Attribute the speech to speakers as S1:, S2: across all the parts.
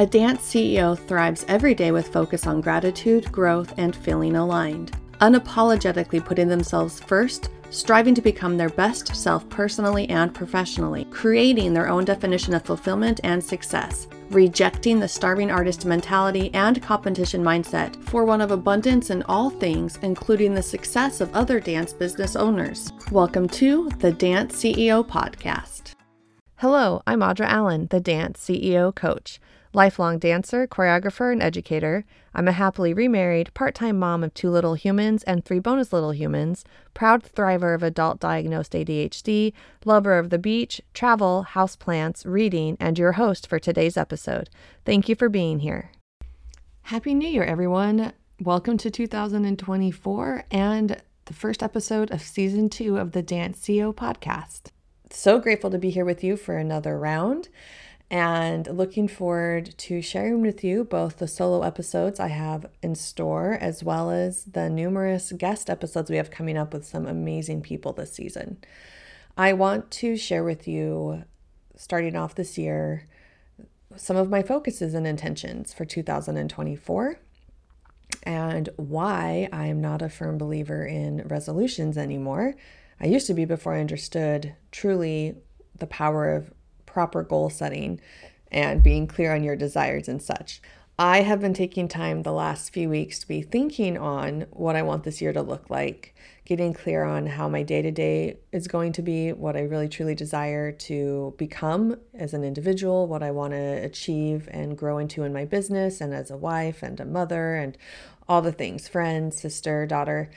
S1: A dance CEO thrives every day with focus on gratitude, growth, and feeling aligned, unapologetically putting themselves first, striving to become their best self personally and professionally, creating their own definition of fulfillment and success, rejecting the starving artist mentality and competition mindset for one of abundance in all things, including the success of other dance business owners. Welcome to the Dance CEO Podcast.
S2: Hello, I'm Audra Allen, the Dance CEO Coach lifelong dancer, choreographer, and educator. I'm a happily remarried, part time mom of two little humans and three bonus little humans, proud thriver of adult diagnosed ADHD, lover of the beach, travel, houseplants, reading, and your host for today's episode. Thank you for being here.
S1: Happy New Year, everyone. Welcome to 2024 and the first episode of season two of the Dance CEO podcast. So grateful to be here with you for another round and looking forward to sharing with you both the solo episodes I have in store as well as the numerous guest episodes we have coming up with some amazing people this season. I want to share with you, starting off this year, some of my focuses and intentions for 2024 and why I am not a firm believer in resolutions anymore. I used to be before I understood truly the power of proper goal setting and being clear on your desires and such. I have been taking time the last few weeks to be thinking on what I want this year to look like, getting clear on how my day to day is going to be, what I really truly desire to become as an individual, what I want to achieve and grow into in my business and as a wife and a mother and all the things friend, sister, daughter.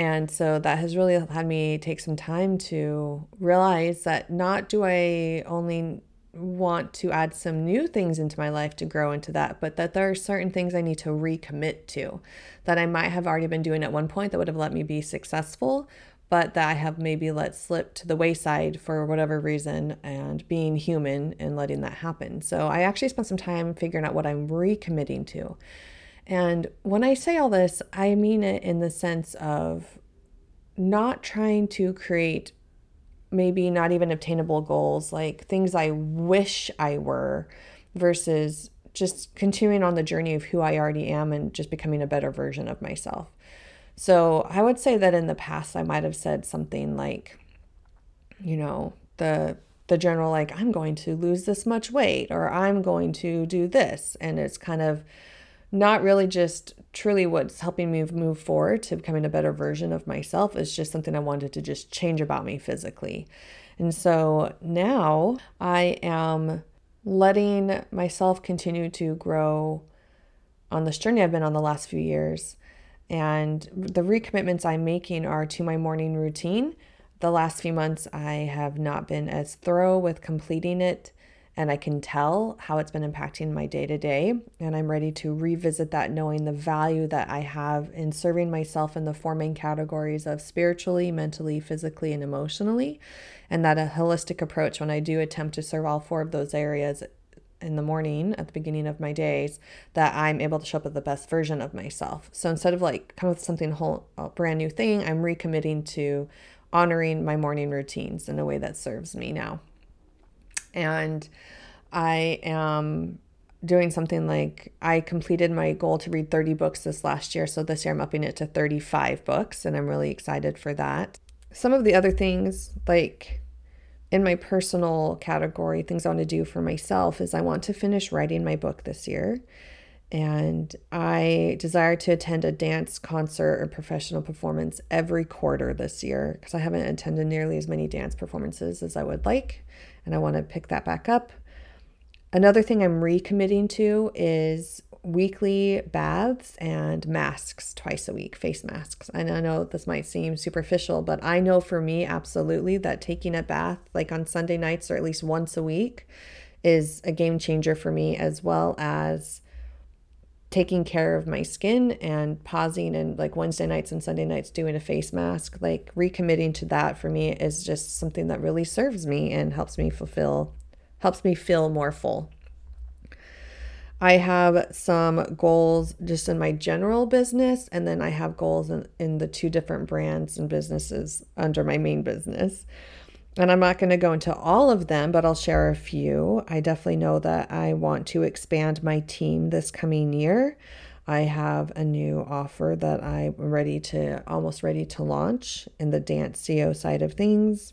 S1: And so that has really had me take some time to realize that not do I only want to add some new things into my life to grow into that, but that there are certain things I need to recommit to that I might have already been doing at one point that would have let me be successful, but that I have maybe let slip to the wayside for whatever reason and being human and letting that happen. So I actually spent some time figuring out what I'm recommitting to. And when I say all this, I mean it in the sense of not trying to create maybe not even obtainable goals, like things I wish I were, versus just continuing on the journey of who I already am and just becoming a better version of myself. So I would say that in the past, I might have said something like, you know, the the general like i'm going to lose this much weight or i'm going to do this and it's kind of not really just truly what's helping me move forward to becoming a better version of myself is just something I wanted to just change about me physically. And so now I am letting myself continue to grow on this journey I've been on the last few years. And the recommitments I'm making are to my morning routine. The last few months, I have not been as thorough with completing it and I can tell how it's been impacting my day to day. And I'm ready to revisit that, knowing the value that I have in serving myself in the four main categories of spiritually, mentally, physically, and emotionally. And that a holistic approach, when I do attempt to serve all four of those areas in the morning at the beginning of my days, that I'm able to show up as the best version of myself. So instead of like come up with something whole, brand new thing, I'm recommitting to honoring my morning routines in a way that serves me now and I am doing something like I completed my goal to read 30 books this last year. So this year I'm upping it to 35 books, and I'm really excited for that. Some of the other things, like in my personal category, things I want to do for myself, is I want to finish writing my book this year. And I desire to attend a dance concert or professional performance every quarter this year because I haven't attended nearly as many dance performances as I would like and I want to pick that back up. Another thing I'm recommitting to is weekly baths and masks twice a week, face masks. And I know this might seem superficial, but I know for me, absolutely, that taking a bath like on Sunday nights or at least once a week is a game changer for me, as well as taking care of my skin and pausing and like Wednesday nights and Sunday nights doing a face mask, like recommitting to that for me is just something that really serves me and helps me fulfill, helps me feel more full. I have some goals just in my general business, and then I have goals in, in the two different brands and businesses under my main business. And I'm not going to go into all of them, but I'll share a few. I definitely know that I want to expand my team this coming year. I have a new offer that I'm ready to almost ready to launch in the dance CEO side of things.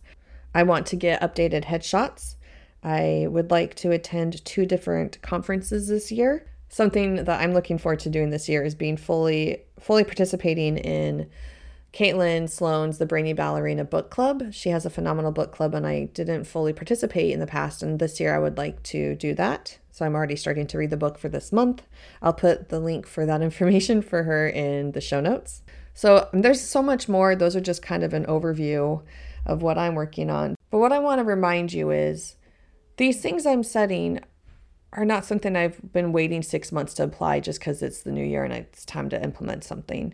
S1: I want to get updated headshots. I would like to attend two different conferences this year. Something that I'm looking forward to doing this year is being fully fully participating in Caitlin Sloan's The Brainy Ballerina Book Club. She has a phenomenal book club, and I didn't fully participate in the past. And this year, I would like to do that. So I'm already starting to read the book for this month. I'll put the link for that information for her in the show notes. So there's so much more. Those are just kind of an overview of what I'm working on. But what I want to remind you is these things I'm setting are not something I've been waiting six months to apply just because it's the new year and it's time to implement something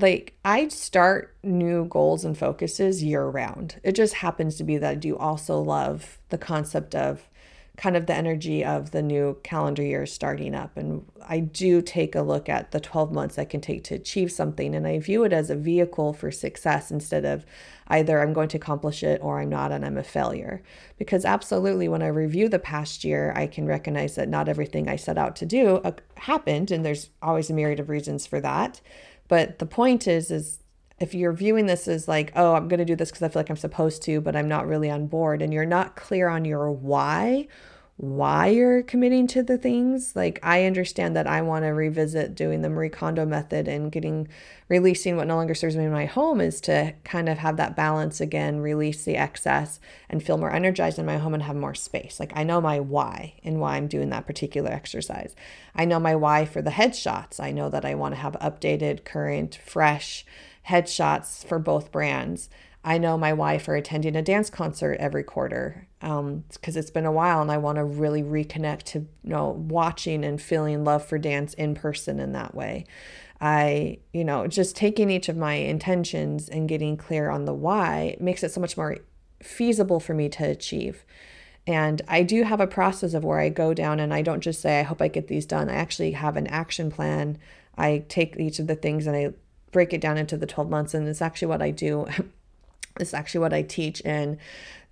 S1: like I start new goals and focuses year round. It just happens to be that I do also love the concept of kind of the energy of the new calendar year starting up. And I do take a look at the 12 months I can take to achieve something. And I view it as a vehicle for success instead of either I'm going to accomplish it or I'm not and I'm a failure. Because absolutely, when I review the past year, I can recognize that not everything I set out to do uh, happened. And there's always a myriad of reasons for that. But the point is, is if you're viewing this as like, oh, I'm going to do this because I feel like I'm supposed to, but I'm not really on board, and you're not clear on your why, why you're committing to the things. Like, I understand that I want to revisit doing the Marie Kondo method and getting releasing what no longer serves me in my home is to kind of have that balance again, release the excess and feel more energized in my home and have more space. Like, I know my why and why I'm doing that particular exercise. I know my why for the headshots. I know that I want to have updated, current, fresh headshots for both brands. I know my wife are attending a dance concert every quarter because um, it's been a while and I want to really reconnect to you know watching and feeling love for dance in person in that way. I, you know, just taking each of my intentions and getting clear on the why makes it so much more feasible for me to achieve. And I do have a process of where I go down and I don't just say, I hope I get these done. I actually have an action plan. I take each of the things and I break it down into the 12 months. And it's actually what I do This is actually what I teach in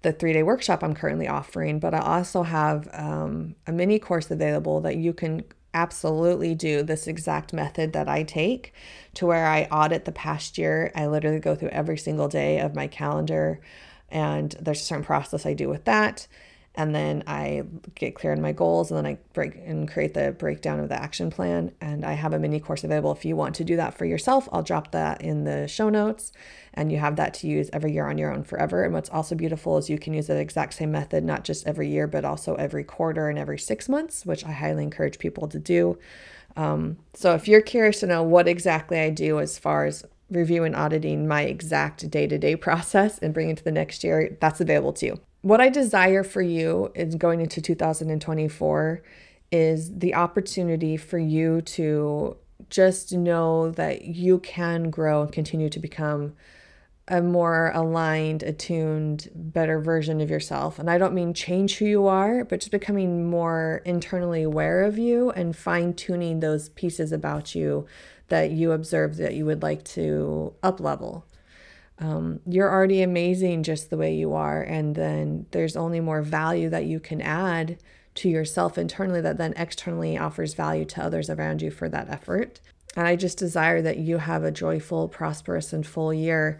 S1: the three day workshop I'm currently offering. But I also have um, a mini course available that you can absolutely do this exact method that I take to where I audit the past year. I literally go through every single day of my calendar, and there's a certain process I do with that and then I get clear on my goals and then I break and create the breakdown of the action plan. And I have a mini course available if you want to do that for yourself. I'll drop that in the show notes and you have that to use every year on your own forever. And what's also beautiful is you can use the exact same method, not just every year, but also every quarter and every six months, which I highly encourage people to do. Um, so if you're curious to know what exactly I do as far as review and auditing my exact day to day process and bring it to the next year, that's available too what I desire for you is going into 2024 is the opportunity for you to just know that you can grow and continue to become a more aligned, attuned, better version of yourself. And I don't mean change who you are, but just becoming more internally aware of you and fine tuning those pieces about you that you observe that you would like to up level um, you're already amazing just the way you are. And then there's only more value that you can add to yourself internally that then externally offers value to others around you for that effort. And I just desire that you have a joyful, prosperous, and full year.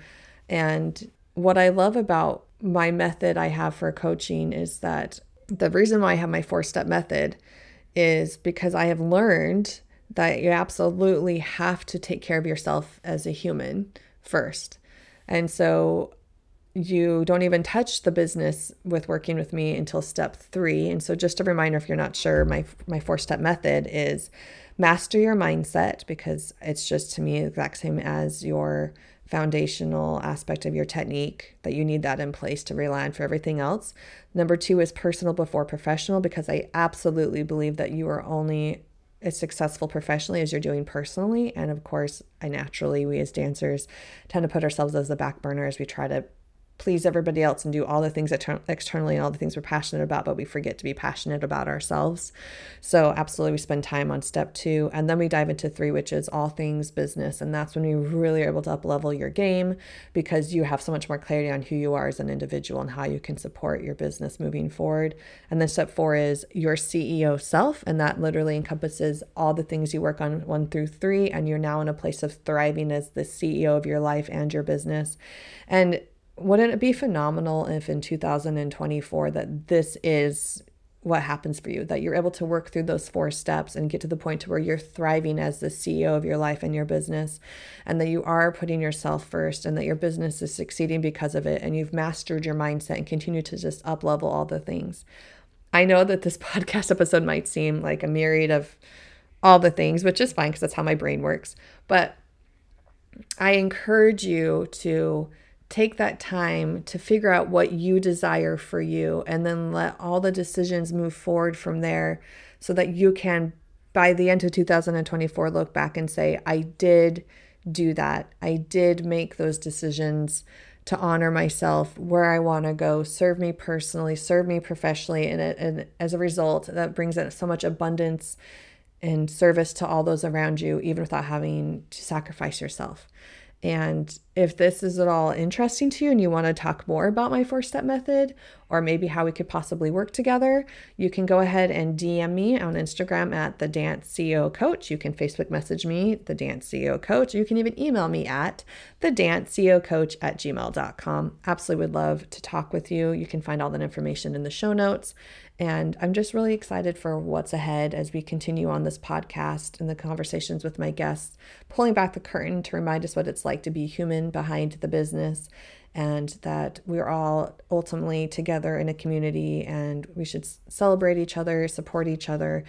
S1: And what I love about my method I have for coaching is that the reason why I have my four step method is because I have learned that you absolutely have to take care of yourself as a human first. And so you don't even touch the business with working with me until step three. And so, just a reminder if you're not sure, my, my four step method is master your mindset because it's just to me the exact same as your foundational aspect of your technique that you need that in place to rely on for everything else. Number two is personal before professional because I absolutely believe that you are only as successful professionally as you're doing personally. And of course, I naturally, we as dancers tend to put ourselves as the back burner as we try to please everybody else and do all the things externally and all the things we're passionate about, but we forget to be passionate about ourselves. So, absolutely, we spend time on step two. And then we dive into three, which is all things business. And that's when you really are able to up level your game because you have so much more clarity on who you are as an individual and how you can support your business moving forward. And then step four is your CEO self. And that literally encompasses all the things you work on one through three. And you're now in a place of thriving as the CEO of your life and your business. And wouldn't it be phenomenal if in 2024 that this is what happens for you that you're able to work through those four steps and get to the point to where you're thriving as the CEO of your life and your business and that you are putting yourself first and that your business is succeeding because of it and you've mastered your mindset and continue to just up level all the things. I know that this podcast episode might seem like a myriad of all the things, which is fine because that's how my brain works, but I encourage you to take that time to figure out what you desire for you and then let all the decisions move forward from there so that you can by the end of 2024 look back and say I did do that. I did make those decisions to honor myself, where I want to go, serve me personally, serve me professionally and, and as a result that brings in so much abundance and service to all those around you even without having to sacrifice yourself. And if this is at all interesting to you and you want to talk more about my four step method or maybe how we could possibly work together, you can go ahead and DM me on Instagram at the Dance CEO Coach. You can Facebook message me, the Dance CEO Coach. You can even email me at the Dance CEO Coach at gmail.com. Absolutely would love to talk with you. You can find all that information in the show notes. And I'm just really excited for what's ahead as we continue on this podcast and the conversations with my guests, pulling back the curtain to remind us what it's like to be human behind the business and that we're all ultimately together in a community and we should celebrate each other, support each other.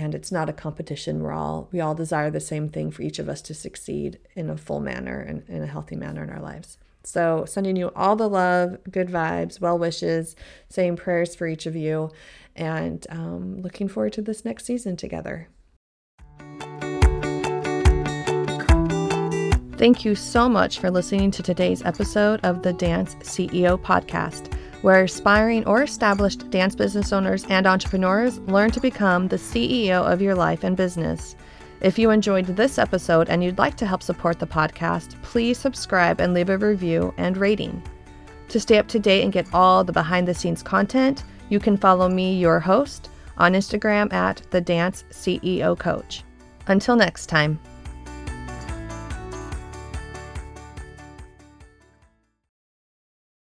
S1: And it's not a competition. We're all, we all desire the same thing for each of us to succeed in a full manner and in a healthy manner in our lives. So, sending you all the love, good vibes, well wishes, saying prayers for each of you, and um, looking forward to this next season together.
S2: Thank you so much for listening to today's episode of the Dance CEO podcast, where aspiring or established dance business owners and entrepreneurs learn to become the CEO of your life and business. If you enjoyed this episode and you'd like to help support the podcast, please subscribe and leave a review and rating. To stay up to date and get all the behind the scenes content, you can follow me, your host, on Instagram at the Dance CEO Coach. Until next time.